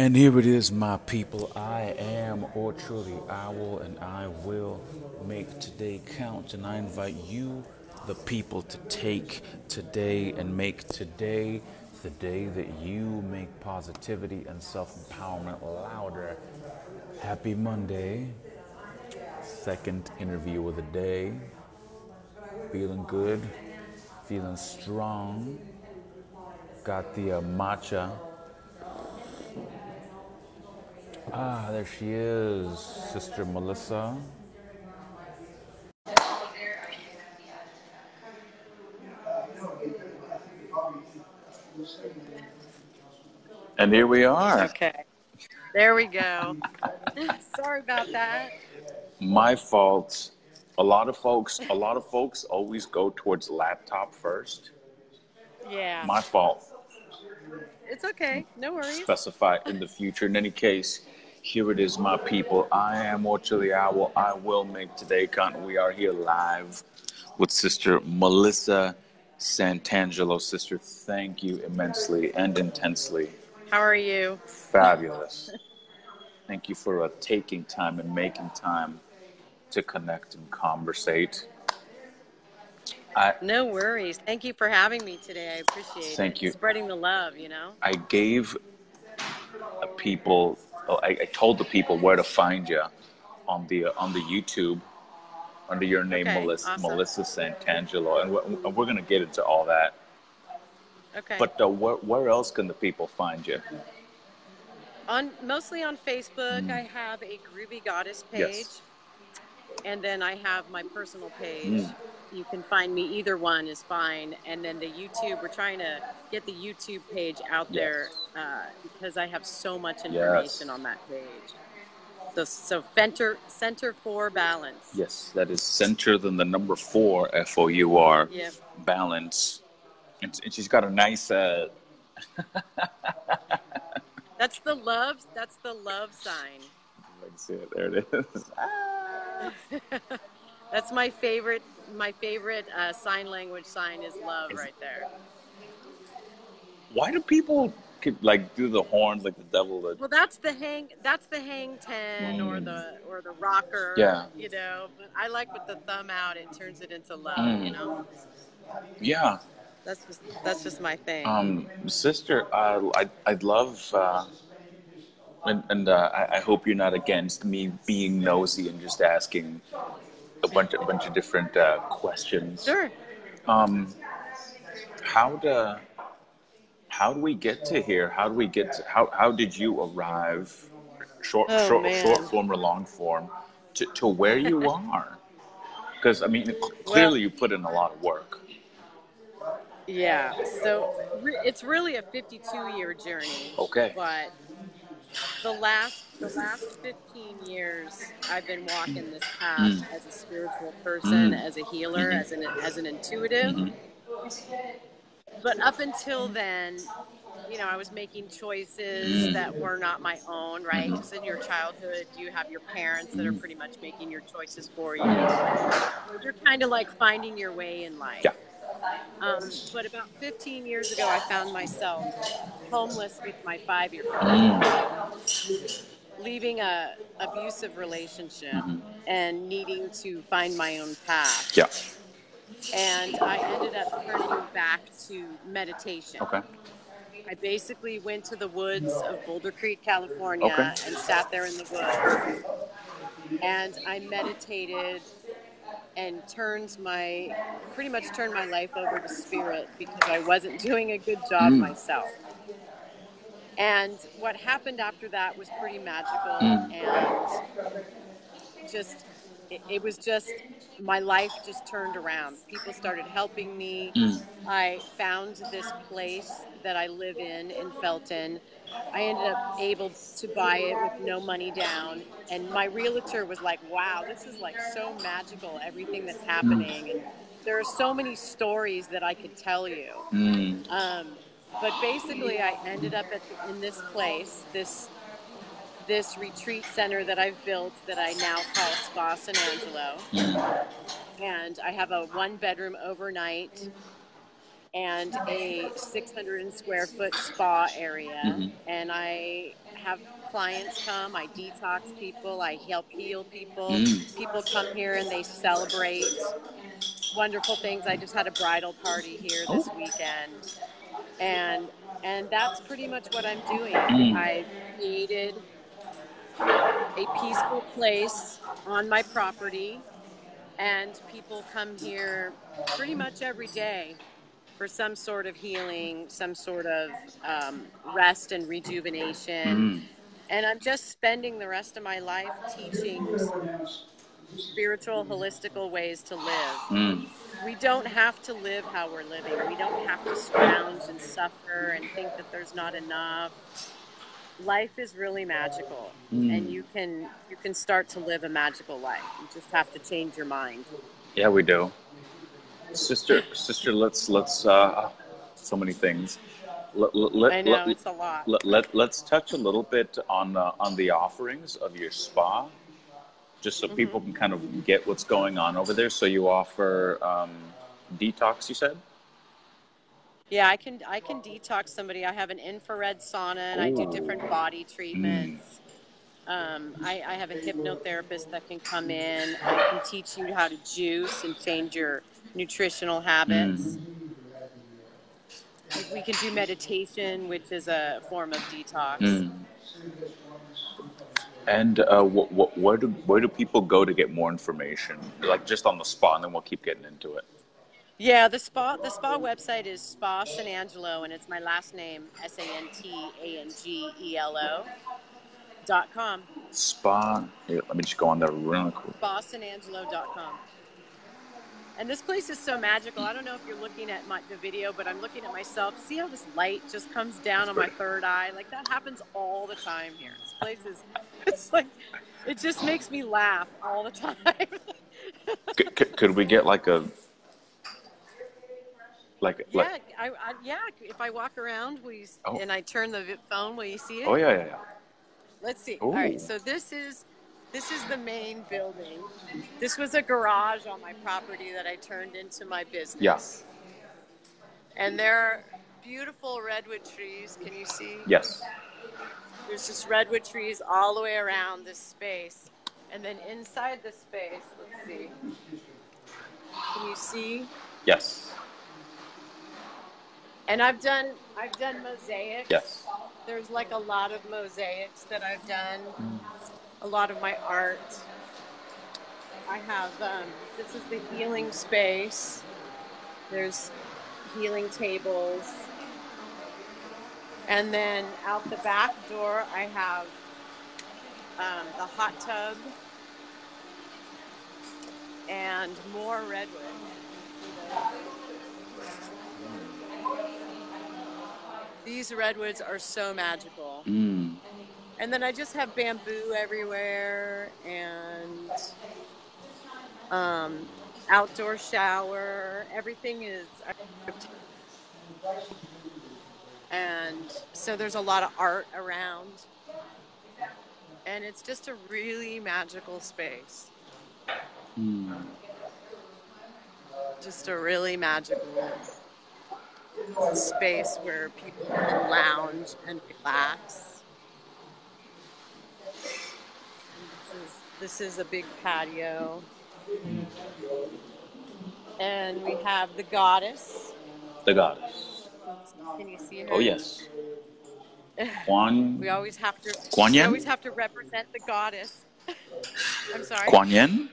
And here it is, my people. I am or truly I will, and I will make today count. And I invite you, the people, to take today and make today the day that you make positivity and self empowerment louder. Happy Monday. Second interview of the day. Feeling good, feeling strong. Got the uh, matcha Ah, there she is, Sister Melissa. And here we are. Okay. There we go. Sorry about that. My fault. A lot of folks, a lot of folks always go towards laptop first. Yeah. My fault. It's okay. No worries. Specify in the future. In any case, here it is, my people. I am the Owl. I will make today count. We are here live with Sister Melissa Santangelo. Sister, thank you immensely and intensely. How are you? Fabulous. thank you for uh, taking time and making time to connect and conversate. I, No worries. Thank you for having me today. I appreciate it. Thank you. Spreading the love, you know? I gave people, I, I told the people where to find you on the uh, on the YouTube under your name, Okay, Melissa awesome. Melissa Santangelo, and we're, we're gonna get into all that. Okay. But uh, where, where else can the people find you? on mostly on Facebook, Mm. I have a Groovy Goddess page. Yes. And then I have my personal page. Mm. You can find me either one is fine. And then the YouTube, we're trying to get the YouTube page out Yes. there uh, because I have so much information Yes. on that page. So, so center, center for balance. Yes, that is center than the number four F O U R balance, and, and she's got a nice. Uh, That's the love. That's the love sign. let's see it. There it is. Ah. That's my favorite. My favorite uh, sign language sign is love right there. Why do people like do the horns like the devil? The, Well, that's the hang. That's the hang ten or Mm. the or the rocker. Yeah. You know, but I like with the thumb out. It turns it into love. Mm. You know, yeah, that's just that's just my thing. Um, sister, uh, I'd, I'd love, uh, and, and uh, I, I hope you're not against me being nosy and just asking a bunch, a bunch of different uh, questions. sure. Um, how do, how do we get to here? How do we get to, how, how did you arrive, short, Oh, short, man. short form or long form, to, to where you are? Because, I mean, cl- clearly you put in a lot of work. Yeah. So re- it's really a 52 year journey. Okay. But the last the last 15 years, I've been walking this path Mm. as a spiritual person, Mm. as a healer, Mhm. as an as an intuitive. Mhm. But up until then, you know, I was making choices Mm. that were not my own, right? Mhm. Because in your childhood, you have your parents that are Mhm. pretty much making your choices for you. You're kind of like finding your way in life. Yeah. Um, but about 15 years ago, I found myself homeless with my five-year-old, Mm. Leaving a abusive relationship Mhm. and needing to find my own path. Yeah. And I ended up turning back to meditation. Okay. I basically went to the woods of Boulder Creek, California, Okay. and sat there in the woods. And I meditated and turned my, pretty much turned my life over to spirit because I wasn't doing a good job Mm. myself. And what happened after that was pretty magical Mm. and just, it, it was just, my life just turned around. People started helping me. Mm. I found this place that I live in in Felton. I ended up able to buy it with no money down, and my realtor was like, "Wow, this is like so magical. Everything that's happening, and there are so many stories that I could tell you." Mm. Um, but basically, I ended up at in this place, this this retreat center that I've built that I now call Spa San Angelo and I have a one bedroom overnight and a 600 square foot spa area. Mhm. And I have clients come, I detox people, I help heal people. Mm. People come here and they celebrate wonderful things. I just had a bridal party here this Oh. weekend. And and that's pretty much what I'm doing. Mm. I created a peaceful place on my property and people come here pretty much every day for some sort of healing, some sort of um, rest and rejuvenation. Mm. And I'm just spending the rest of my life teaching spiritual, holistical ways to live. Mm. We don't have to live how we're living. We don't have to scrounge and suffer and think that there's not enough. Life is really magical, Mm. and you can you can start to live a magical life. You just have to change your mind. Yeah, we do. Sister, sister, let's let's uh, so many things. Let, let, I know let, it's a lot. let, let, let's touch a little bit on uh, on the offerings of your spa, just so Mm-hmm. people can kind of get what's going on over there. So you offer um, detox, you said? Yeah, I can I can detox somebody. I have an infrared sauna and I do different body treatments. Um, I, I have a hypnotherapist that can come in. I can teach you how to juice and change your nutritional habits. We can do meditation, which is a form of detox. Mm. And uh, wh- wh- where do where do people go to get more information? Like just on the spa, and then we'll keep getting into it. Yeah, the spa the spa website is Spa Santangelo, and it's my last name S A N T A N G E L O dot com. Spa. Here, let me just go on there real quick. SpaSantangelo.com. And this place is so magical. I don't know if you're looking at my, the video, but I'm looking at myself. See how this light just comes down on my third eye? Like that happens all the time here. This place is, it's like, it just makes me laugh all the time. C- c- could we get like a like yeah, like I, I, yeah. If I walk around, we Oh. and I turn the phone, will you see it? oh yeah yeah yeah Let's see. All right, so this is this is the main building. This was a garage on my property that I turned into my business. Yes. And there are beautiful redwood trees. Can you see? yes There's just redwood trees all the way around this space. And then inside the space, let's see. Can you see? yes And I've done I've done mosaics. yes There's like a lot of mosaics that I've done. A lot of my art. I have um, this is the healing space. There's healing tables. And then out the back door, I have um, the hot tub and more redwood. These redwoods are so magical. mm. And then I just have bamboo everywhere and um, outdoor shower. Everything is. And so there's a lot of art around. And it's just a really magical space. Mm. Just a really magical space where people can lounge and relax. This is, this is a big patio. And we have the goddess. the goddess Can you see her? oh yes Kuan We always have to. Kuan We always have to represent the goddess. I'm sorry. Kuan Yin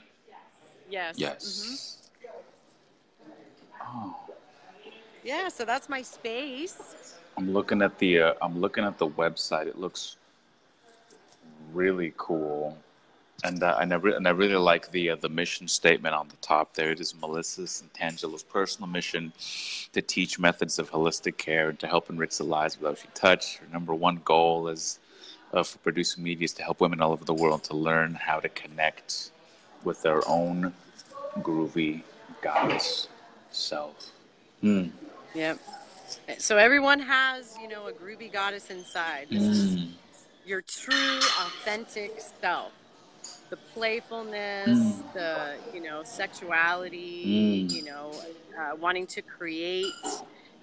Yes. yes oh Yeah. So that's my space. I'm looking at the uh, I'm looking at the website. It looks really cool, and uh, and I re- and I really like the uh, the mission statement on the top. There it is, Melissa Santangelo's personal mission to teach methods of holistic care and to help enrich the lives of those she touch. Her number one goal is uh, for producing media is to help women all over the world to learn how to connect with their own groovy goddess self. Hmm. Yep. So everyone has, you know, a groovy goddess inside. This is Mm. your true, authentic self. The playfulness, Mm. the you know sexuality, Mm. you know, uh, wanting to create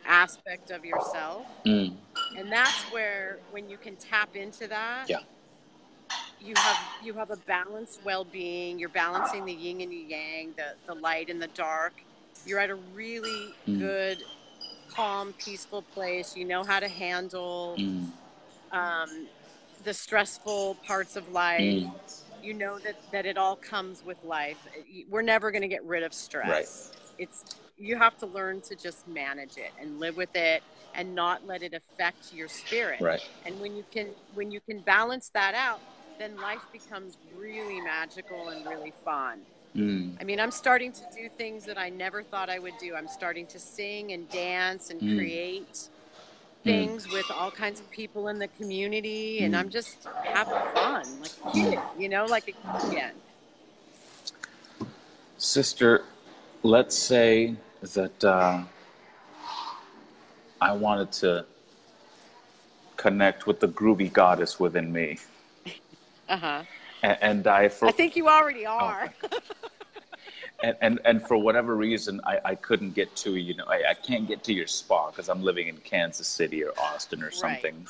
aspect of yourself. Mm. And that's where when you can tap into that, Yeah. you have you have a balanced well-being. You're balancing the yin and the yang, the the light and the dark. You're at a really Mm. good, calm, peaceful place. You know how to handle Mm. um, the stressful parts of life. You know that that it all comes with life. We're never going to get rid of stress. Right. It's you have to learn to just manage it and live with it and not let it affect your spirit. Right. And when you can when you can balance that out, then life becomes really magical and really fun. Mm. I mean, I'm starting to do things that I never thought I would do. I'm starting to sing and dance and Mm. create things with all kinds of people in the community, and Mm. I'm just having fun, like a kid, you know, like a kid again. Sister, let's say that uh, I wanted to connect with the groovy goddess within me. Uh huh. And, and I, for, I think you already are. and, and, and for whatever reason, I, I couldn't get to, you know, I, I can't get to your spa because I'm living in Kansas City or Austin or something.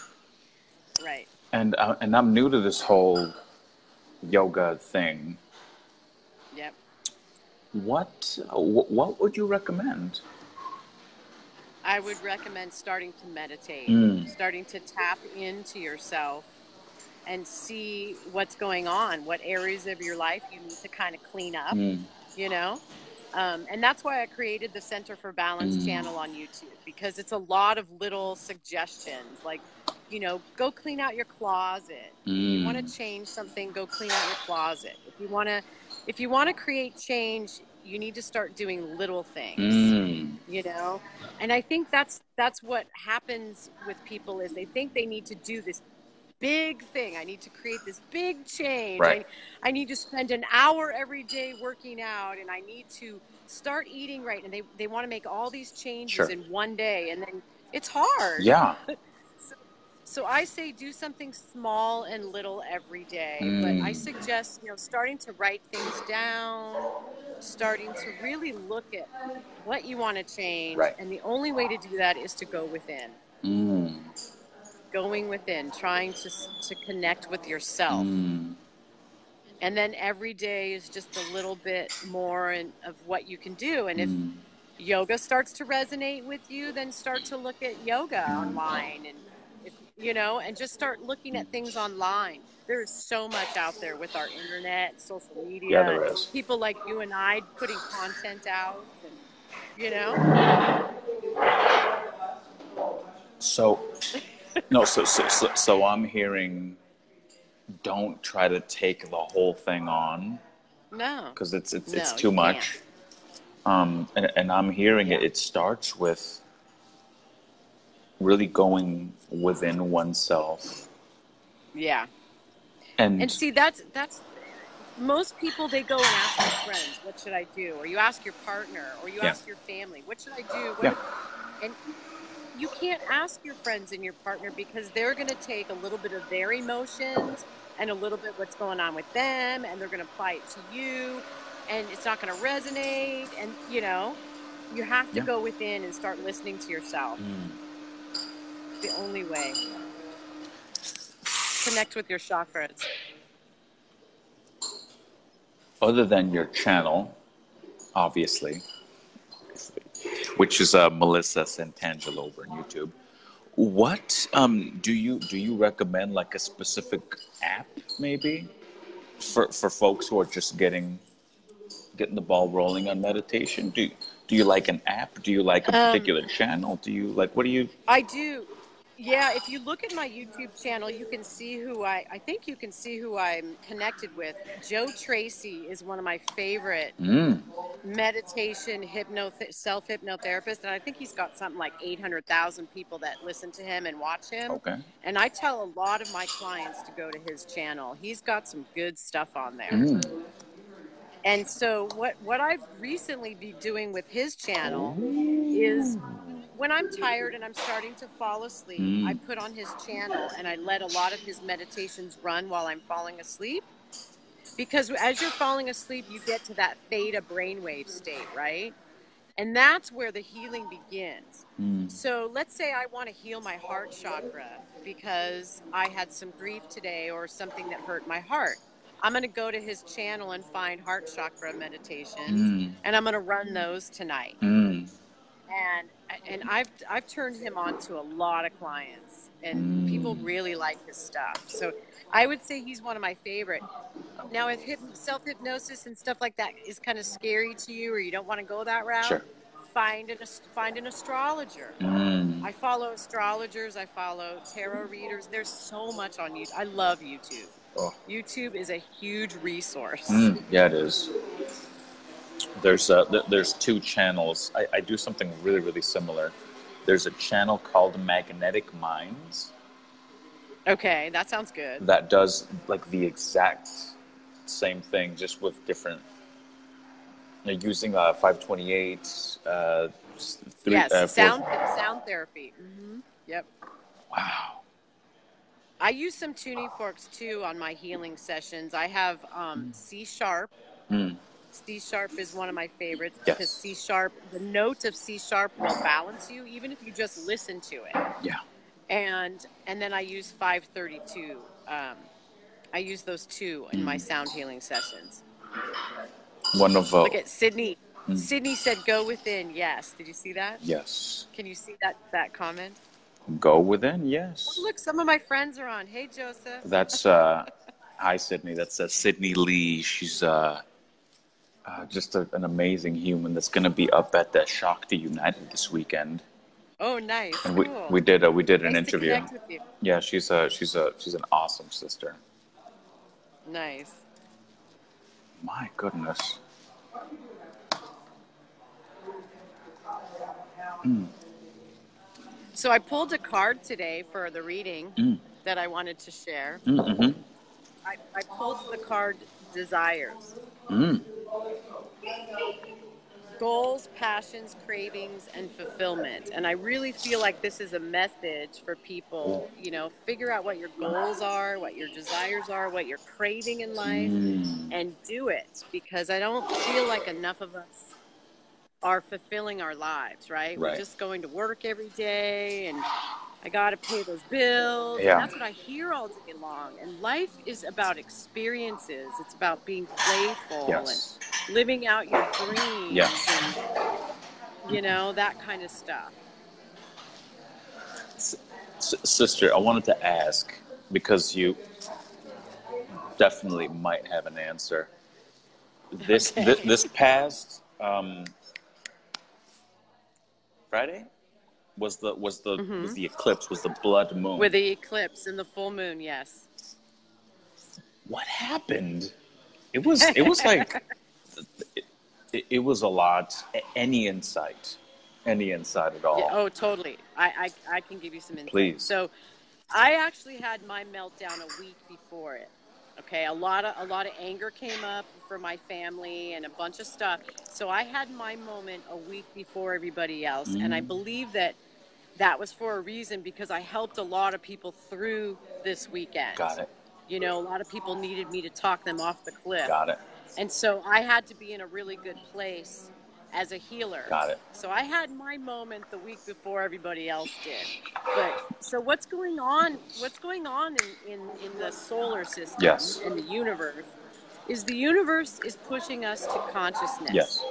right. right. And, uh, and I'm new to this whole yoga thing. Yep. What, what would you recommend? I would recommend starting to meditate, Mm. starting to tap into yourself and see what's going on, what areas of your life you need to kind of clean up, Mm. You know? Um, and that's why I created the Center for Balance Mm. channel on YouTube because it's a lot of little suggestions like, you know, go clean out your closet. If you want Mm. to change something, go clean out your closet. If you want to, if you want to create change, you need to start doing little things Mm. you know and i think that's that's what happens with people is they think they need to do this big thing i need to create this big change Right. I, I need to spend an hour every day working out and i need to start eating right and they, they want to make all these changes Sure. in one day and then it's hard Yeah. so I say do something small and little every day. Mm. But I suggest, you know, starting to write things down, starting to really look at what you want to change. Right. And the only way to do that is to go within. Mm. Going within, trying to to connect with yourself. Mm. And then every day is just a little bit more in, of what you can do. And if Mm. yoga starts to resonate with you, then start to look at yoga online and if, you know, and just start looking at things online. There is so much out there with our internet, social media, Yeah, people like you and I putting content out, and, you know. So, no, so, so, so, so I'm hearing don't try to take the whole thing on No, because it's, it's, No, it's too much. Um, and, and I'm hearing it, Yeah. it starts with really going within oneself. yeah, And, and see that's that's most people they go and ask their friends, "What should I do?" Or you ask your partner, or you Yeah. ask your family, "What should I do?" What Yeah. and you can't ask your friends and your partner because they're going to take a little bit of their emotions and a little bit what's going on with them and they're going to apply it to you and it's not going to resonate and you know you have to Yeah. go within and start listening to yourself Mm. the only way connect with your chakras other than your channel, obviously, which is uh, Melissa Santangelo over on YouTube. What um, do you do you recommend like a specific app maybe for for folks who are just getting getting the ball rolling on meditation? Do do you like an app? Do you like a Um, particular channel? Do you like what do you? I do. Yeah, if you look at my YouTube channel, you can see who I I think you can see who I'm connected with. Joe Tracy is one of my favorite Mm, meditation hypno self hypnotherapist and I think he's got something like 800,000 people that listen to him and watch him. okay. And I tell a lot of my clients to go to his channel. He's got some good stuff on there. Mm. And so what what I've recently been doing with his channel is when I'm tired and I'm starting to fall asleep, Mm. I put on his channel and I let a lot of his meditations run while I'm falling asleep. Because as you're falling asleep, you get to that theta brainwave state, right? And that's where the healing begins. Mm. So let's say I want to heal my heart chakra because I had some grief today or something that hurt my heart. I'm going to go to his channel and find heart chakra meditations, Mm. and I'm going to run those tonight. Mm. And and I've I've turned him on to a lot of clients, and people Mm. really like his stuff. So I would say he's one of my favorite. Now, if hip, self hypnosis and stuff like that is kind of scary to you, or you don't want to go that route, Sure. find an find an astrologer. Mm. I follow astrologers. I follow tarot readers. There's so much on YouTube. I love YouTube. Oh. YouTube is a huge resource. Mm, yeah, it is. There's uh, th- there's two channels. I, I do something really really similar. There's a channel called Magnetic Minds Okay, that sounds good. that does like the exact same thing, just with different. They're using uh, 528. Uh, three, yes, uh, sound sound therapy. hmm Yep. Wow. I use some tuning forks too on my healing sessions. I have um, C sharp. Mm. C sharp is one of my favorites Yes. because C sharp, the notes of C sharp will balance you even if you just listen to it. Yeah. And and then I use 532. Um, I use those two in my sound healing sessions. One of uh, Look at Sydney. Mm. Sydney said, "Go within." Yes. Did you see that? yes. Can you see that that comment? Go within. Yes. Look, some of my friends are on. Hey, Joseph. That's uh, hi Sydney. That's uh, Sydney Lee. She's uh, uh, just a, an amazing human that's going to be up at the Shakti United this weekend. Oh, nice. And we, cool. we did uh, we did an Nice to interview. connect with you. Yeah, she's a she's a she's an awesome sister. Nice. My goodness. So I pulled a card today for the reading Mm. that I wanted to share. Mm-hmm. I, I pulled the card Desires. Mm. Goals, passions, cravings, and fulfillment. And I really feel like this is a message for people. You know, figure out what your goals are, what your desires are, what you're craving in life, Mm. and do it. Because I don't feel like enough of us are fulfilling our lives, right? Right. We're just going to work every day and I got to pay those bills. Yeah. And that's what I hear all day long. And life is about experiences, it's about being playful Yes. and living out your dreams Yes. and, you know, that kind of stuff. S- sister, I wanted to ask because you definitely might have an answer. This Okay. thi- this past um, Friday was the was the was the eclipse was the blood moon. Mm-hmm. With the eclipse and the full moon, yes. what happened? It was it was like it, it was a lot. Any insight? Any insight at all? Yeah, oh, totally. I, I, I can give you some insight. Please. So, I actually had my meltdown a week before it. Okay, a lot of a lot of anger came up for my family and a bunch of stuff. So I had my moment a week before everybody else, and I Mm. believe that that was for a reason because I helped a lot of people through this weekend. Got it. You know, a lot of people needed me to talk them off the cliff. Got it. And so I had to be in a really good place as a healer. Got it. So I had my moment the week before everybody else did. But so what's going on? What's going on in, in, in the solar system Yes. in the universe is the universe is pushing us to consciousness. Yes.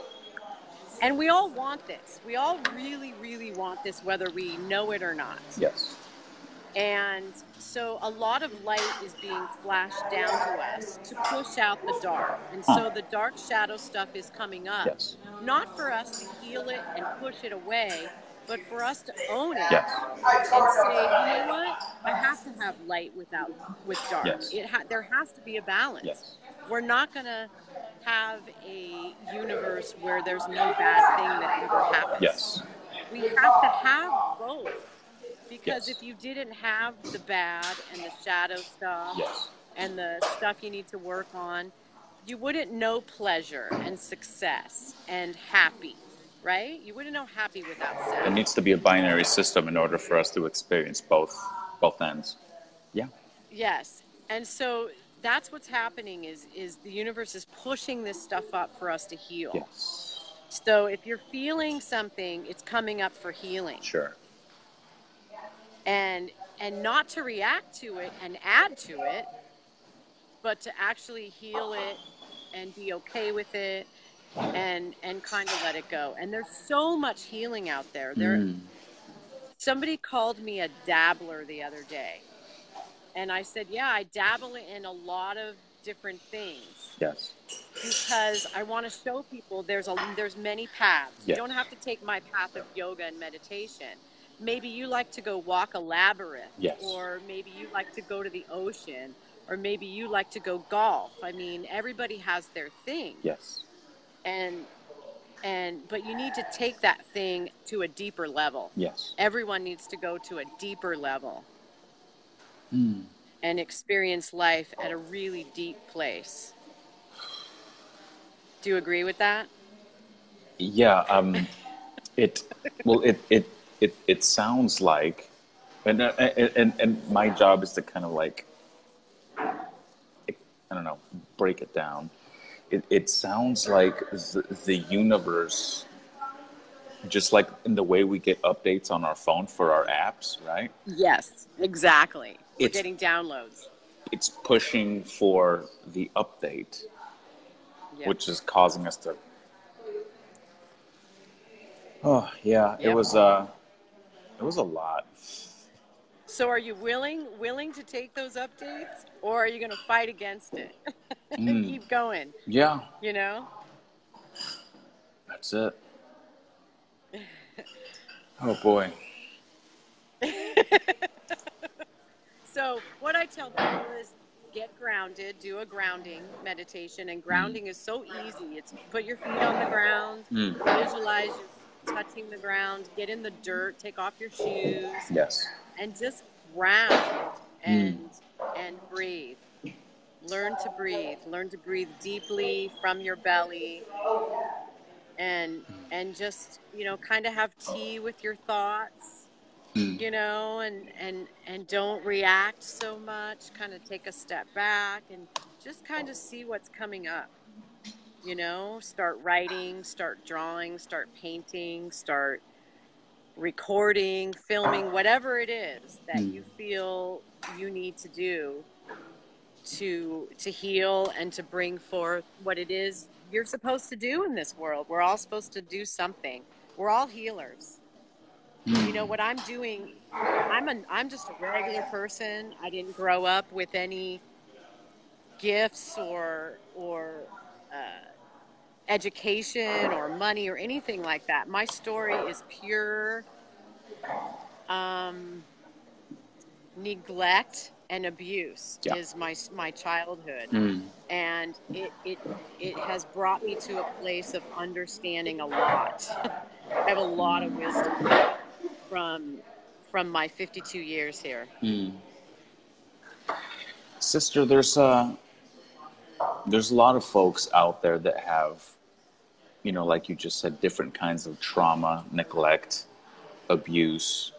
And we all want this. We all really, really want this, whether we know it or not. Yes. And so a lot of light is being flashed down to us to push out the dark. And hmm. so Huh. the dark shadow stuff is coming up. Yes. Not for us to heal it and push it away, but for us to own it Yes. and say, you know what? I have to have light without with dark. Yes. It ha- there has to be a balance. Yes. We're not going to have a universe where there's no bad thing that ever happens Yes. we have to have both because Yes. if you didn't have the bad and the shadow stuff Yes. and the stuff you need to work on you wouldn't know pleasure and success and happy right you wouldn't know happy without There sad needs to be a binary system in order for us to experience both both ends. Yeah. yes and so that's what's happening is is the universe is pushing this stuff up for us to heal Yes. So if you're feeling something, it's coming up for healing. Sure. And and not to react to it and add to it, but to actually heal it and be okay with it and and kind of let it go. And there's so much healing out there. There Mm. somebody called me a dabbler the other day. And I said, "Yeah, I dabble in a lot of different things." Yes. because I want to show people there's a there's many paths. You don't have to take my path of yoga and meditation. Maybe you like to go walk a labyrinth, Yes. or maybe you like to go to the ocean, or maybe you like to go golf. I mean, everybody has their thing, Yes. and and but you need to take that thing to a deeper level. Yes. Everyone needs to go to a deeper level Mm. and experience life at a really deep place. Do you agree with that? Yeah. Um, it. Well, it it it it sounds like, and uh, and and, and my job is to kind of like, I don't know, break it down. It it sounds like the, the universe, just like in the way we get updates on our phone for our apps, right? Yes, exactly. We're It's- getting downloads. It's pushing for the update. Yeah. which is causing us to. Oh yeah, it was uh, it was a lot. so are you willing willing to take those updates or are you going to fight against it and Mm. keep going, Yeah, you know? that's it. Oh boy. So what I tell people is get grounded, do a grounding meditation and grounding is so easy. It's put your feet on the ground, Mm. visualize you touching the ground, get in the dirt, take off your shoes Yes. and just ground and and breathe. Learn to breathe. Learn to breathe deeply from your belly and and just, you know, kind of have tea with your thoughts Mm. you know and and and don't react so much kind of take a step back and just kind of see what's coming up you know start writing start drawing start painting start recording filming whatever it is that Mm. you feel you need to do to to heal and to bring forth what it is you're supposed to do in this world we're all supposed to do something we're all healers you know what I'm doing I'm an I'm just a regular person. I didn't grow up with any gifts or or uh, education or money or anything like that. My story is pure um, neglect and abuse Yeah. is my my childhood Mm. and it, it it has brought me to a place of understanding a lot. I have a lot of wisdom from from my 52 years here. Mm. Sister, there's uh there's a lot of folks out there that have, you know, like you just said, different kinds of trauma, neglect, abuse.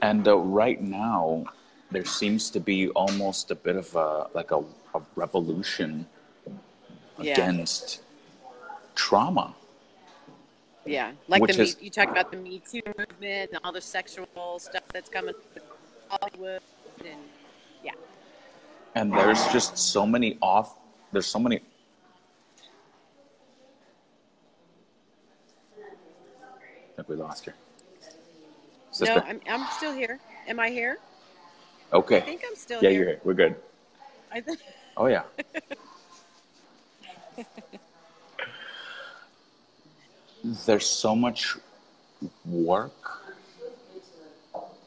And uh, right now, there seems to be almost a bit of a like a, a revolution Yeah. against trauma. Yeah, like the is- me, you talk about the Me Too movement and all the sexual stuff that's coming with Hollywood and yeah, and there's just so many off there's so many I think we lost her. Sister. no, I'm I'm still here. Am I here? Okay. I think I'm still Yeah, here. Yeah, you're here. We're good. I think Oh yeah. There's so much work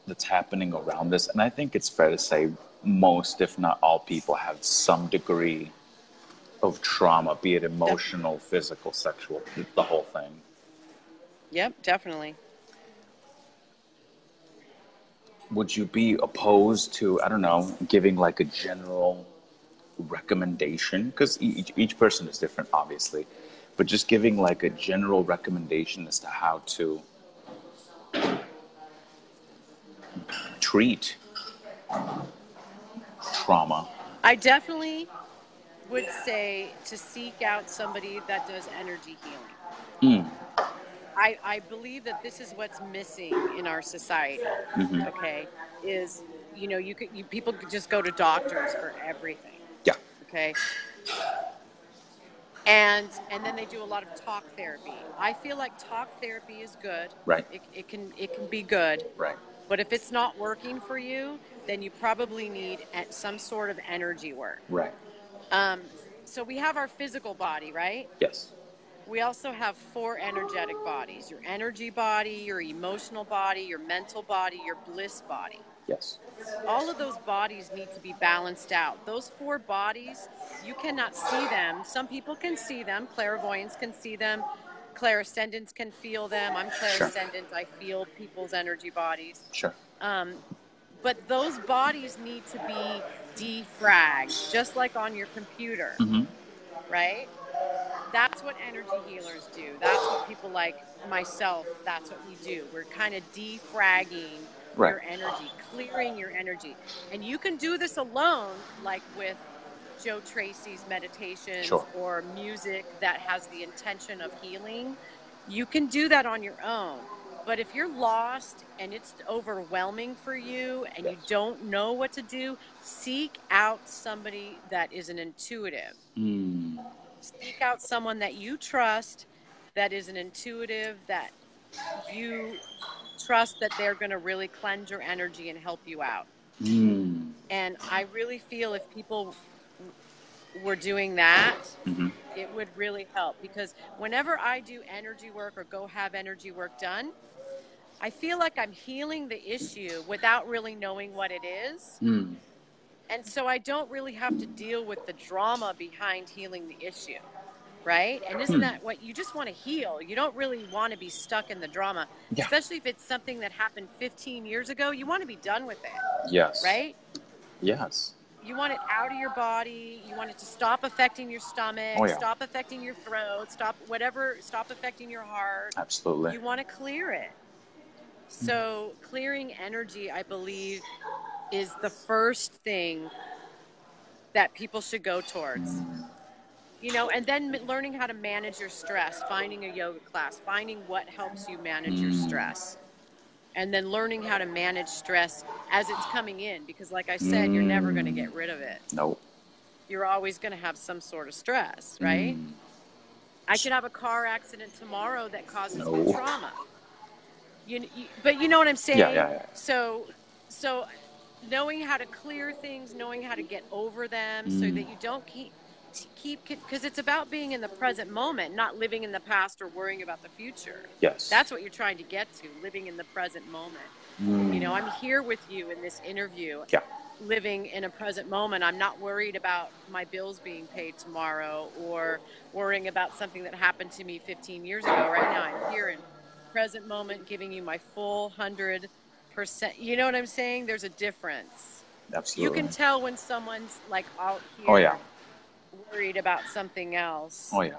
that's happening around this, and I think it's fair to say most, if not all, people have some degree of trauma, be it emotional, physical, sexual, the whole thing. Yep, definitely. Would you be opposed to, I don't know, giving like a general recommendation? Because each, each person is different, obviously, but just giving like a general recommendation as to how to treat trauma. I definitely would say to seek out somebody that does energy healing. Mm. I, I believe that this is what's missing in our society. Mhm. Okay, is you know you could you people could just go to doctors for everything. Yeah. Okay. And and then they do a lot of talk therapy. I feel like talk therapy is good. Right. It, it can it can be good, Right. but if it's not working for you, then you probably need some sort of energy work. Right. Um, so we have our physical body, right? Yes. We also have four energetic bodies your energy body, your emotional body, your mental body, your bliss body. Yes. All of those bodies need to be balanced out. Those four bodies, you cannot see them. Some people can see them, clairvoyants can see them, clairsentients can feel them. I'm Sure. I feel people's energy bodies. Sure. Um, but those bodies need to be defragged, just like on your computer Mm-hmm. right? That's what energy healers do. That's what people like myself, that's what we do. We're kind of defragging Right. your energy, clearing your energy. And you can do this alone, like with Joe Tracy's meditations Sure. or music that has the intention of healing. You can do that on your own. But if you're lost and it's overwhelming for you and you don't know what to do, seek out somebody that is an intuitive Mm. seek out someone that you trust that is an intuitive that you trust that they're going to really cleanse your energy and help you out Mm. and i really feel if people were doing that Mm-hmm. it would really help because whenever i do energy work or go have energy work done i feel like i'm healing the issue without really knowing what it is Mm. and so I don't really have to deal with the drama behind healing the issue. Right? And isn't Hmm. that what you just want to heal? You don't really want to be stuck in the drama, Yeah. especially if it's something that happened 15 years ago. You want to be done with it, Yes. right? Yes. You want it out of your body. You want it to stop affecting your stomach, Oh, yeah. stop affecting your throat, stop whatever, stop affecting your heart. Absolutely. You want to clear it. So, clearing energy, I believe, is the first thing that people should go towards. Mm. You know, and then learning how to manage your stress, finding a yoga class, finding what helps you manage your Mm. stress. And then learning how to manage stress as it's coming in because like I said, you're never going to Mm. get rid of it. Nope. You're always going to have some sort of stress, right? Mm. I could have a car accident tomorrow that causes No. me trauma. You, you, but you know what I'm saying? Yeah, yeah, yeah. So, so knowing how to clear things, knowing how to get over them, so Mm. that you don't keep keep because it's about being in the present moment, not living in the past or worrying about the future. Yes. That's what you're trying to get to, living in the present moment. Mm. You know, I'm here with you in this interview Yeah. living in a present moment. I'm not worried about my bills being paid tomorrow or worrying about something that happened to me 15 years ago. Right now, I'm here in present moment, giving you my full 100%. You know what I'm saying? There's a difference. Absolutely. You can tell when someone's like out here Oh, yeah. Worried about something else. Oh yeah.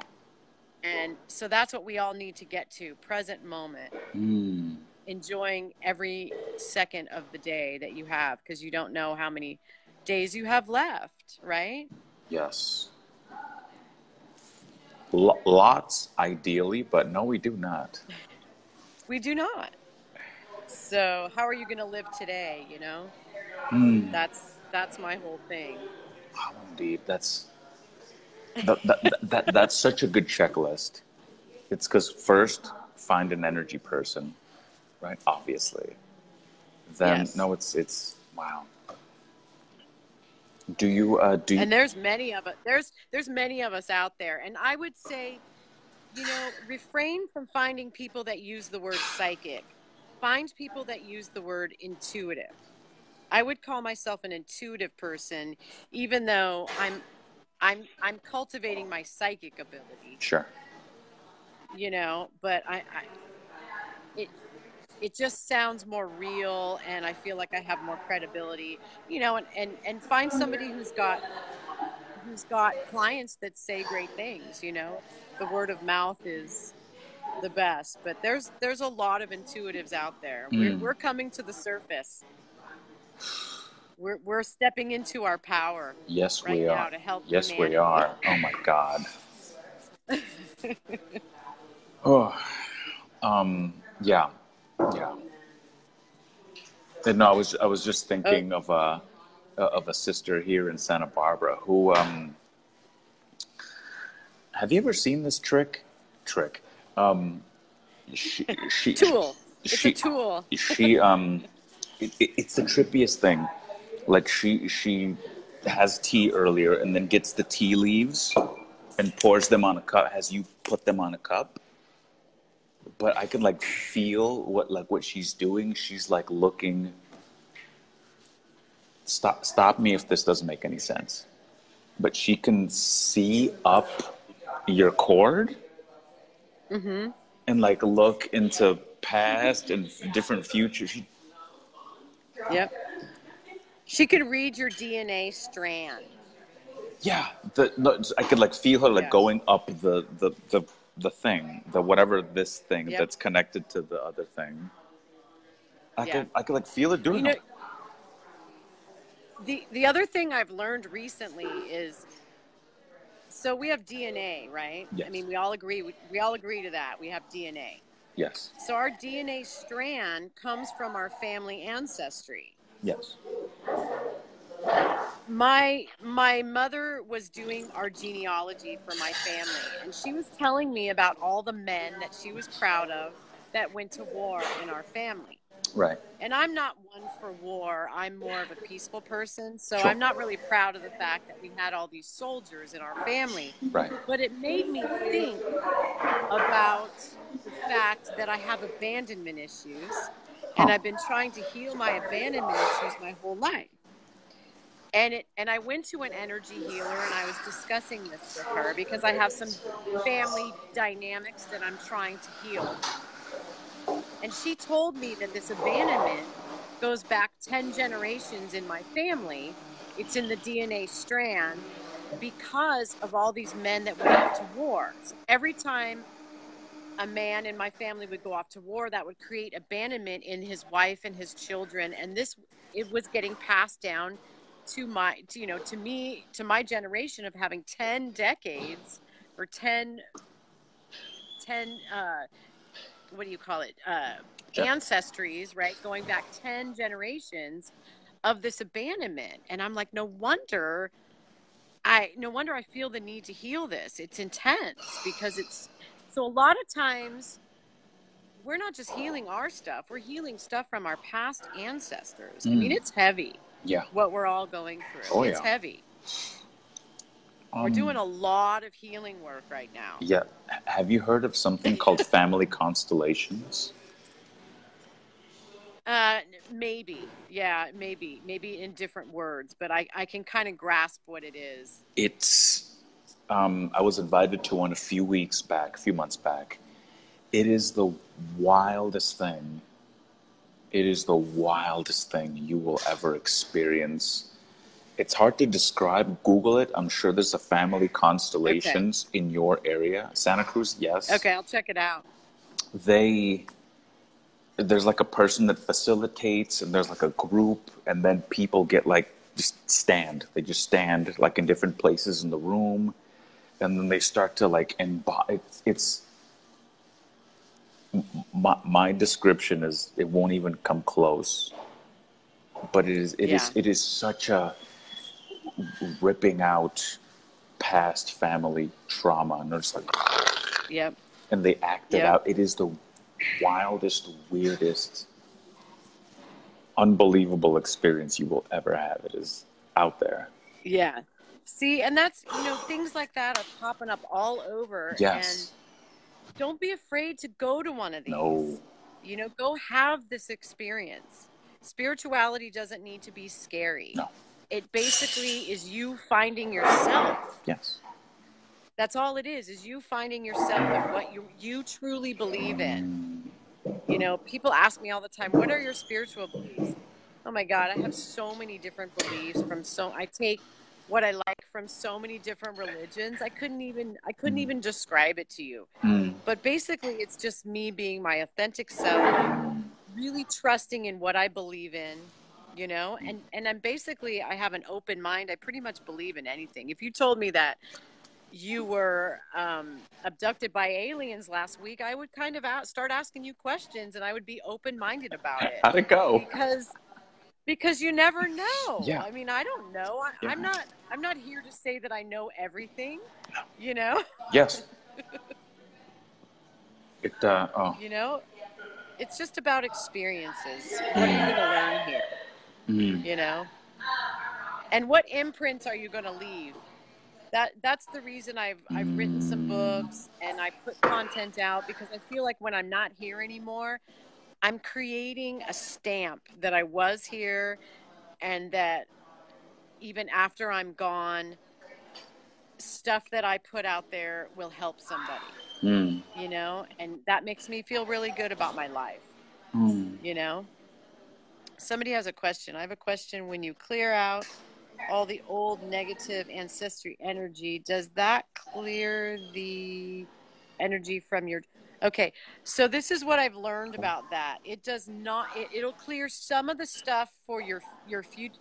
And so that's what we all need to get to present moment Mm. enjoying every second of the day that you have because you don't know how many days you have left, right? Yes. L- lots, ideally, but no, we do not. We do not. So, how are you going to live today, you know? Mm. That's that's my whole thing. Wow, indeed, that's that, that, that, that that's such a good checklist. It's because first find an energy person, right? Obviously. Then Yes. no, it's it's wow. Do you uh do you, And there's many of us. There's there's many of us out there, and I would say, you know, refrain from finding people that use the word psychic. Find people that use the word intuitive. I would call myself an intuitive person, even though I'm I'm I'm cultivating my psychic ability. sure? you know but I, I it it just sounds more real and i feel like i have more credibility you know and and, and find somebody who's got who's got clients that say great things you know the word of mouth is the best but there's there's a lot of intuitives out there we're, Mm. we're coming to the surface We're we're stepping into our power Yes, right we are. to help Yes, humanity. we are. Oh my God. oh, um, yeah, yeah. And no, I was I was just thinking of a of a sister here in Santa Barbara who um. Have you ever seen this trick? Trick. Um, she she Tool. It's she a tool. she um it, it- it's the trippiest thing like she she has tea earlier and then gets the tea leaves and pours them on a cup has you put them on a cup but i can like feel what like what she's doing she's like looking stop stop me if this doesn't make any sense but she can see up your cord Mm-hmm. and like look into past and different futures. She, Yep. She could read your DNA strand. yeah, the, no, I could like feel her like Yeah. going up the the the the thing, the whatever this thing Yep. that's connected to the other thing. I Yeah. could I could like feel it doing You know, it. the the other thing I've learned recently is so we have DNA, right? Yes. I mean, we all agree we, we all agree to that. We have DNA. Yes, So our DNA strand comes from our family ancestry. yes, My my mother was doing our genealogy for my family and she was telling me about all the men that she was proud of that went to war in our family. right, And I'm not one for war. I'm more of a peaceful person. So Sure. I'm not really proud of the fact that we had all these soldiers in our family. right, But it made me think about the fact that I have abandonment issues. And Huh. I've been trying to heal my abandonment issues my whole life. And it and I went to an energy healer and I was discussing this with her because I have some family dynamics that I'm trying to heal. And she told me that this abandonment goes back 10 generations in my family. It's in the DNA strand because of all these men that went off to war. So every time a man in my family would go off to war, that would create abandonment in his wife and his children. And this, it was getting passed down to my, to, you know, to me, to my generation of having 10 decades or 10, 10, uh, what do you call it? Uh, ancestries, right? Going back 10 generations of this abandonment. And I'm like, no wonder I, no wonder I feel the need to heal this. It's intense because it's, so a lot of times we're not just healing our stuff, we're healing stuff from our past ancestors. I mean, Mm. it's heavy yeah. what we're all going through. Oh, it's yeah. heavy. we're Um, doing a lot of healing work right now. Yeah, have you heard of something called family constellations? Uh, maybe, yeah, maybe, maybe in different words, but I, I can kind of grasp what it is. It's um, I was invited to one a few weeks back, a few months back. It is the wildest thing. It is the wildest thing you will ever experience. It's hard to describe. Google it. I'm sure there's a family constellations in your area. Santa Cruz, yes. Okay, I'll check it out. They there's like a person that facilitates and there's like a group and then people get like just stand they just stand like in different places in the room and then they start to like embody it's, it's my, my description is it won't even come close but it is it is Yeah. it is such a ripping out past family trauma and it's like Yep. and they act it out. It is the wildest, weirdest, unbelievable experience you will ever have. It is out there. Yeah. See, and that's, you know, things like that are popping up all over. Yes. And don't be afraid to go to one of these. No. You know, go have this experience. Spirituality doesn't need to be scary. No. It basically is you finding yourself. Yes. That's all it is, is you finding yourself and what you you truly believe in. You know, people ask me all the time, what are your spiritual beliefs? Oh my God, I have so many different beliefs from so I take what I like from so many different religions. I couldn't even I couldn't even describe it to you. Mm. But basically it's just me being my authentic self, really trusting in what I believe in, you know and and i'm basically i have an open mind i pretty much believe in anything if you told me that you were um, abducted by aliens last week i would kind of out, start asking you questions and i would be open-minded about it How'd it go? because because you never know Yeah. i mean i don't know I, Yeah. i'm not i'm not here to say that i know everything No. you know Yes. It, uh, oh. you know it's just about experiences what are you going to learn here Mm. you know and what imprints are you going to leave that that's the reason i've i've written some books and i put content out because i feel like when i'm not here anymore i'm creating a stamp that i was here and that even after i'm gone stuff that i put out there will help somebody Mm. you know and that makes me feel really good about my life Mm. you know somebody has a question i have a question when you clear out all the old negative ancestry energy does that clear the energy from your okay so this is what i've learned about that. It does not it, it'll clear some of the stuff for your your future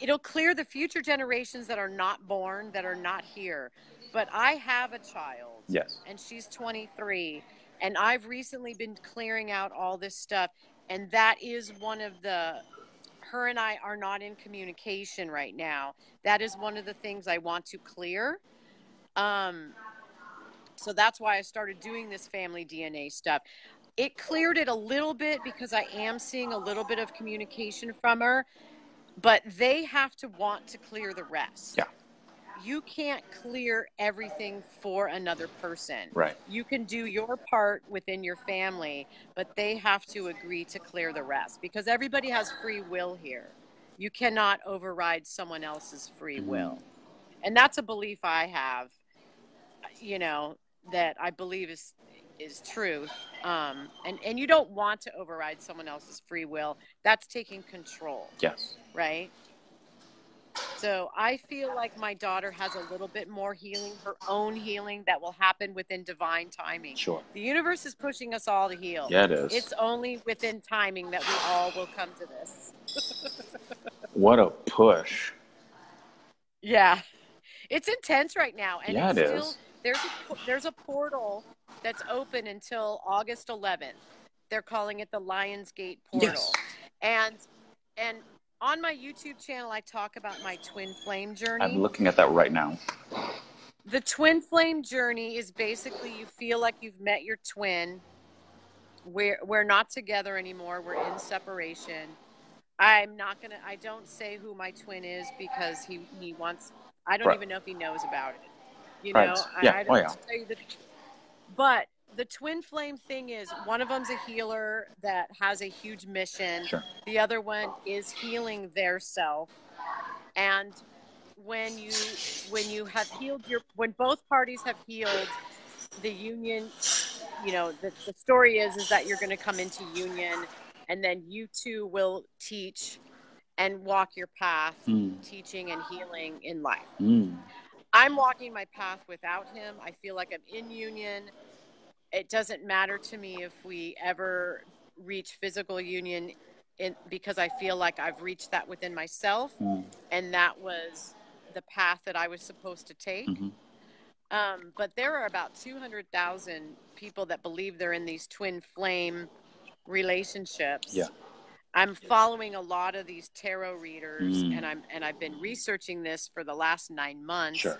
it'll clear the future generations that are not born that are not here. But i have a child. Yes. and she's 23 and i've recently been clearing out all this stuff. And that is one of the her and i are not in communication right now. That is one of the things i want to clear. Um so that's why i started doing this family dna stuff it cleared it a little bit because i am seeing a little bit of communication from her but they have to want to clear the rest Yeah. you can't clear everything for another person Right. you can do your part within your family, but they have to agree to clear the rest because everybody has free will here. You cannot override someone else's free Mhm. will. And that's a belief I have, you know, that I believe is is true. Um, and, and you don't want to override someone else's free will. That's taking control Yes. right? So I feel like my daughter has a little bit more healing, her own healing that will happen within divine timing. Sure. The universe is pushing us all to heal. Yeah, it is. It's only within timing that we all will come to this. what a push. Yeah. It's intense right now. And Yeah, it's it still is. There's a there's a portal that's open until August 11th. They're calling it the Lionsgate portal. Yes. And and on my YouTube channel I talk about my twin flame journey. I'm looking at that right now. The twin flame journey is basically you feel like you've met your twin. We're we're not together anymore. We're in separation. I'm not gonna. I don't say who my twin is because he he wants. I don't Right. even know if he knows about it. You Right. know. Yeah. I, Oh, don't yeah. tell you the, but the twin flame thing is one of them's a healer that has a huge mission. Sure. The other one is healing their self. And when you when you have healed your when both parties have healed the union, you know, the, the story is is that you're gonna come into union and then you two will teach and walk your path, Mm. teaching and healing in life. Mm. I'm walking my path without him. I feel like I'm in union. It doesn't matter to me if we ever reach physical union in, because I feel like I've reached that within myself Mm. and that was the path that I was supposed to take. Mhm. Um, but there are about 200,000 people that believe they're in these twin flame relationships. Yeah. I'm following a lot of these tarot readers Mm. and I'm and I've been researching this for the last 9 months. Sure.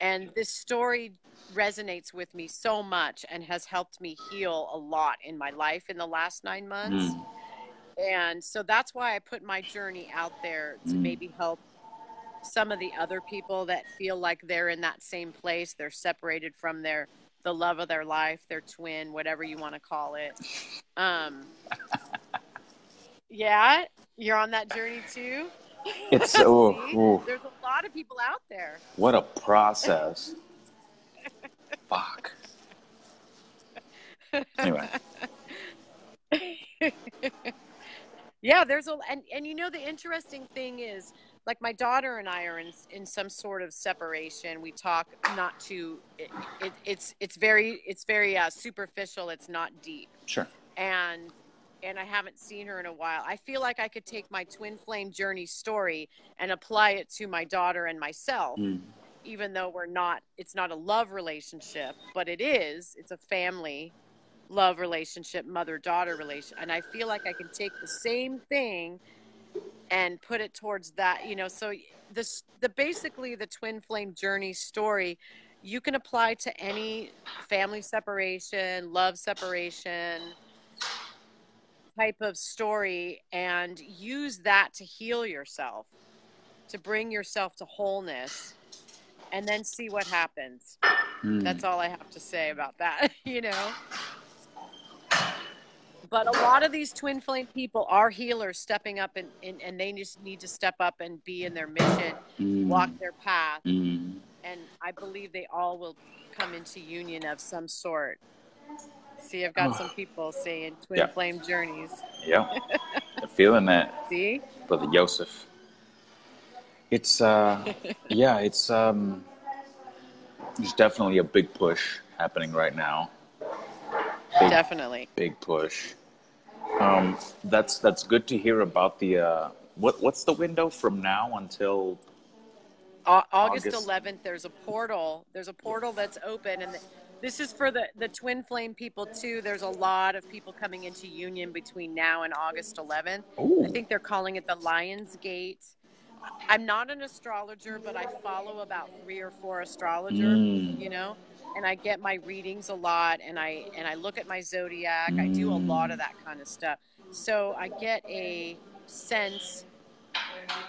And this story resonates with me so much and has helped me heal a lot in my life in the last 9 months. Mm. And so that's why I put my journey out there to Mm. maybe help some of the other people that feel like they're in that same place. They're separated from their the love of their life, their twin, whatever you want to call it. Um, yeah, you're on that journey too. It's oh, oh, There's a lot of people out there. what a process. Fuck. Anyway. yeah, there's a and and you know the interesting thing is like my daughter and I are in in some sort of separation. We talk not to it, it, it's it's very it's very uh, superficial. It's not deep Sure. and and I haven't seen her in a while. I feel like I could take my twin flame journey story and apply it to my daughter and myself. Mm. Even though we're not, it's not a love relationship, but it is. It's a family love relationship, mother daughter relation. And I feel like I can take the same thing and put it towards that, you know. So this, the basically the twin flame journey story, you can apply to any family separation, love separation type of story, and use that to heal yourself, to bring yourself to wholeness, and then see what happens. Mm. That's all I have to say about that, you know. But a lot of these twin flame people are healers stepping up and, and, and they just need to step up and be in their mission, Mm. walk their path. Mm. And I believe they all will come into union of some sort. See, I've got Oh. some people saying twin Yeah. flame journeys. Yeah. I'm feeling that, See? brother Joseph. It's uh, yeah, it's um, there's definitely a big push happening right now. Big, Definitely. big push. Um, that's that's good to hear about the uh, what what's the window from now until August August. 11th, there's a portal. There's a portal that's open, and this is for the the twin flame people too. There's a lot of people coming into union between now and August 11th. I think they're calling it the Lion's Gate. I'm not an astrologer, but I follow about three or four astrologers. Mm. You know, and I get my readings a lot, and I and I look at my zodiac. I do a lot of that kind of stuff. So I get a sense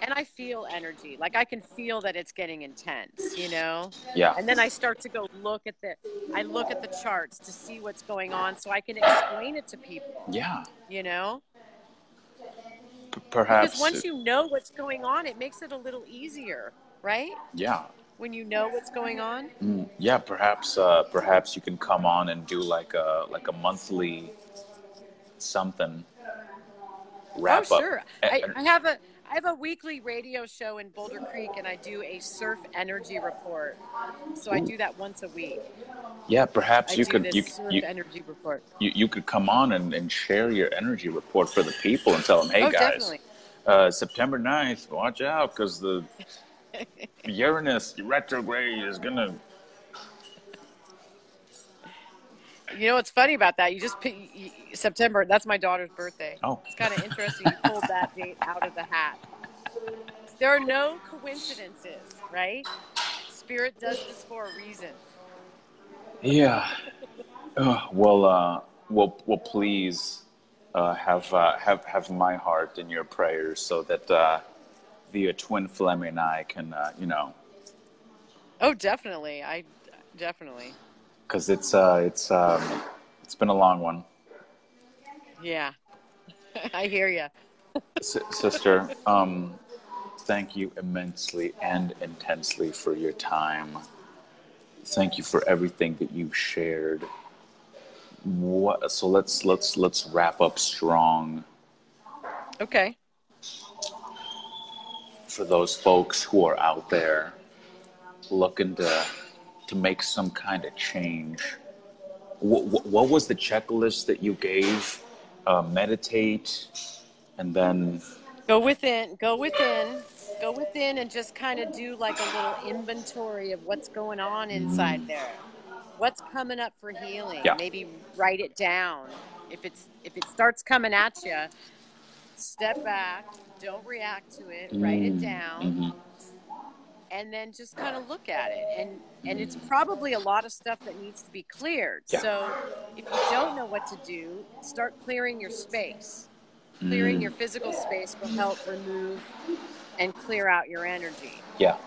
and I feel energy. Like I can feel that it's getting intense, you know? yeah And then I start to go look at the I look at the charts to see what's going on so I can explain it to people, yeah you know? P- perhaps Because once it- you know what's going on, it makes it a little easier, right? yeah When you know what's going on. Mm, yeah, perhaps uh, perhaps you can come on and do like a like a monthly something wrap oh, up. sure. I, I have a I have a weekly radio show in Boulder Creek and I do a surf energy report. So I do that once a week. yeah, I perhaps you do could you, surf you energy report. you you could come on and, and share your energy report for the people and tell them, hey oh, guys, uh, September 9th, watch out because the Uranus retrograde is gonna. You know what's funny about that? You just pick you- September. That's my daughter's birthday. Oh, It's kind of interesting. You pulled that date out of the hat. There are no coincidences, right? Spirit does this for a reason. Yeah. Uh, well, uh, well, well, please uh, have uh, have have my heart in your prayers so that uh, the uh, twin flame and I can, uh, you know, Oh, definitely. I definitely. Because it's uh, it's um, it's been a long one, Yeah. I hear you. S- sister. Um, thank you immensely and intensely for your time. Thank you for everything that you shared. What? So let's let's let's wrap up strong. Okay. for those folks who are out there looking to to make some kind of change. What, what was the checklist that you gave? Uh, meditate, and then Go within. Go within. Go within and just kind of do like a little inventory of what's going on inside there. What's coming up for healing? Yeah. Maybe write it down. If it's if it starts coming at you, step back. Don't react to it. Write it Mm, down, mhm. And then just kind of look at it. And and it's probably a lot of stuff that needs to be cleared. Yeah. So if you don't know what to do, start clearing your space clearing Mm, your physical space will help remove and clear out your energy. yeah,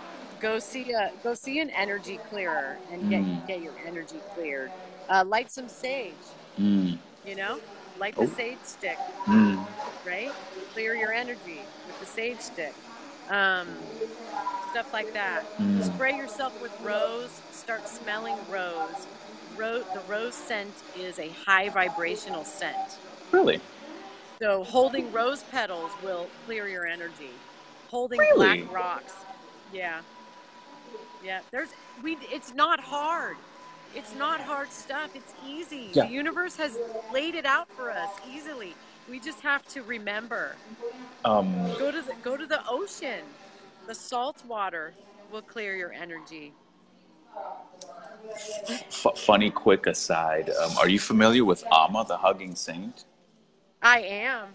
Go see a go see an energy clearer and get Mm. get your energy cleared. Uh, light some sage. mm, You know, light the Oh. sage stick. mm, Right, clear your energy with the sage stick. Um, stuff like that. Mm. Spray yourself with rose. Start smelling rose. Ro- the rose scent is a high vibrational scent. really, So holding rose petals will clear your energy. Holding Really? black rocks. Yeah. Yeah. There's we it's not hard. It's not hard stuff. It's easy. Yeah. The universe has laid it out for us easily. We just have to remember. Um, Go to the go to the ocean. The salt water will clear your energy. f- funny quick aside. Um, are you familiar with Amma, the hugging saint? I am.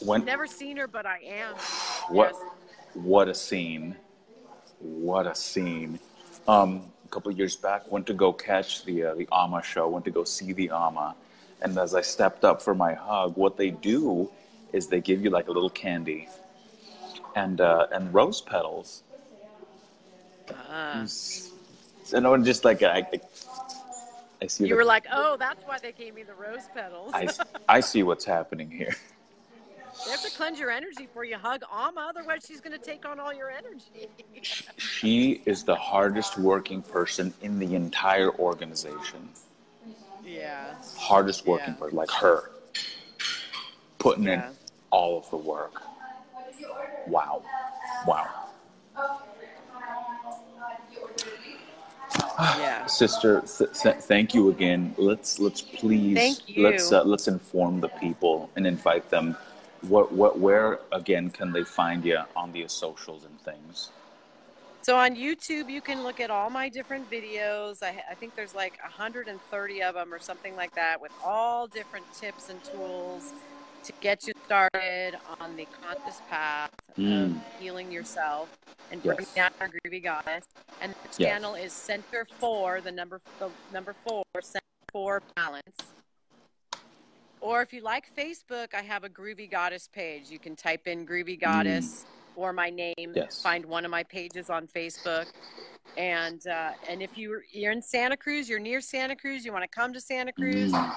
When Never seen her, but I am. what Yes. what a scene. What a scene. Um, a couple years back, went to go catch the uh, the Amma show. Went to go see the Amma, and as I stepped up for my hug, what they do is they give you like a little candy and uh, and rose petals. Uh, And I'm just like I, I, I see. you the- were like, oh, that's why they gave me the rose petals. I, I see what's happening here. They have to cleanse your energy before you hug Amma, otherwise she's going to take on all your energy. She is the hardest working person in the entire organization. Yeah. Hardest working Yeah. person, like her. Putting Yeah. in all of the work. Wow. Wow. Yeah. Sister, th- th- thank you again. Let's let's please let's uh, let's inform the people and invite them. What what where again can they find you on the socials and things? So on YouTube, you can look at all my different videos. I, I think there's like 130 of them or something like that with all different tips and tools to get you started on the conscious path Mm. of healing yourself and Yes. bringing down our groovy goddess. And the Yes. channel is Center Four, the number the number four, Center Four Balance. Or if you like Facebook, I have a Groovy Goddess page. You can type in Groovy Goddess or my name. Yes. Find one of my pages on Facebook. And uh, and if you you're in Santa Cruz, you're near Santa Cruz, you want to come to Santa Cruz, Mm.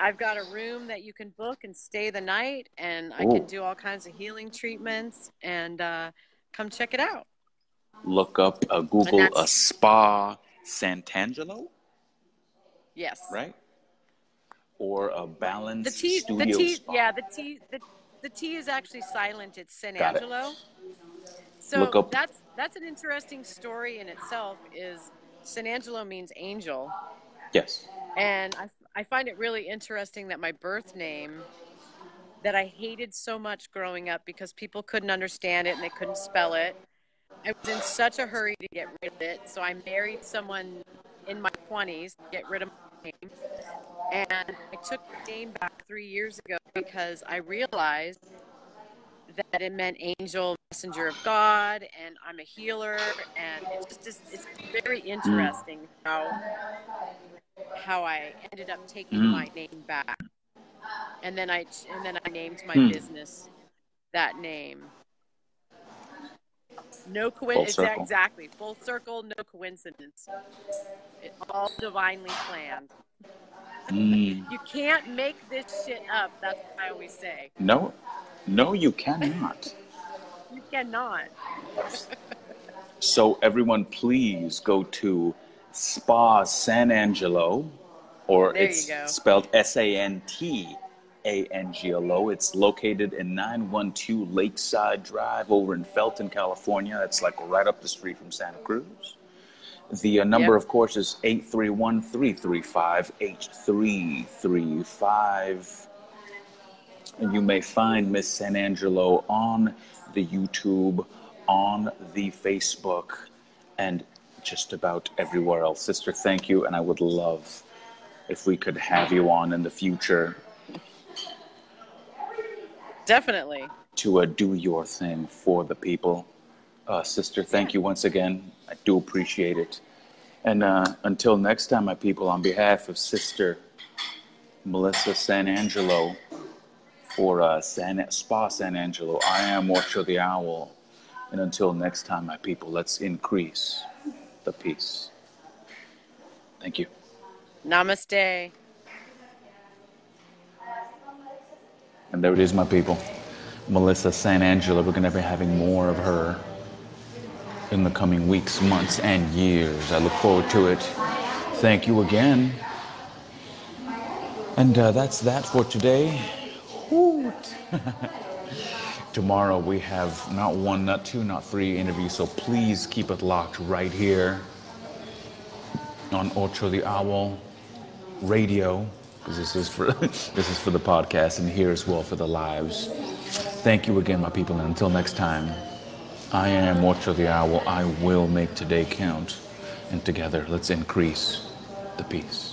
I've got a room that you can book and stay the night, and I can do all kinds of healing treatments. And uh, come check it out. Look up uh, Google a spa Santangelo, Yes. right? Or a balance The T, the studio T, spa. yeah, the T, the, the T is actually silent. It's San Got it. Angelo. So Look up- that's that's an interesting story in itself. Is San Angelo means angel, Yes. and I I find it really interesting that my birth name that I hated so much growing up because people couldn't understand it and they couldn't spell it. I was in such a hurry to get rid of it, so I married someone in my 20s to get rid of my name. And I took the name back three years ago because I realized that it meant angel, messenger of God, and I'm a healer, and it's just it's very interesting how how I ended up taking Mm. my name back, and then I and then I named my Hmm. business that name. No coincidence. Exactly. Full circle. No coincidence. It, all divinely planned. Mm. You can't make this shit up. That's what I always say. No, no, you cannot. You cannot. So everyone, please go to Spa Santangelo, or There it's spelled S A N T A N G L O. It's located in 912 Lakeside Drive over in Felton, California. It's like right up the street from Santa Cruz. The uh, number, Yep. of course, is 831 335 8335. And you may find Miss Santangelo on the YouTube, on the Facebook, and just about everywhere else. Sister, thank you, and I would love if we could have you on in the future Definitely. to uh, do your thing for the people. Uh, sister, thank you once again. I do appreciate it. And uh, until next time, my people, on behalf of Sister Melissa Santangelo for uh, San, Spa Santangelo, I am Ocho the Owl. And until next time, my people, let's increase the peace. Thank you. Namaste. And there it is, my people. Melissa Santangelo. We're going to be having more of her in the coming weeks, months, and years. I look forward to it. Thank you again. And uh, that's that for today. Tomorrow we have not one, not two, not three interviews, so please keep it locked right here on Ocho the Owl Radio. because this is for this is for the podcast and here as well for the lives. Thank you again, my people, and until next time, I am Ocho the Owl. I will make today count, and together let's increase the peace.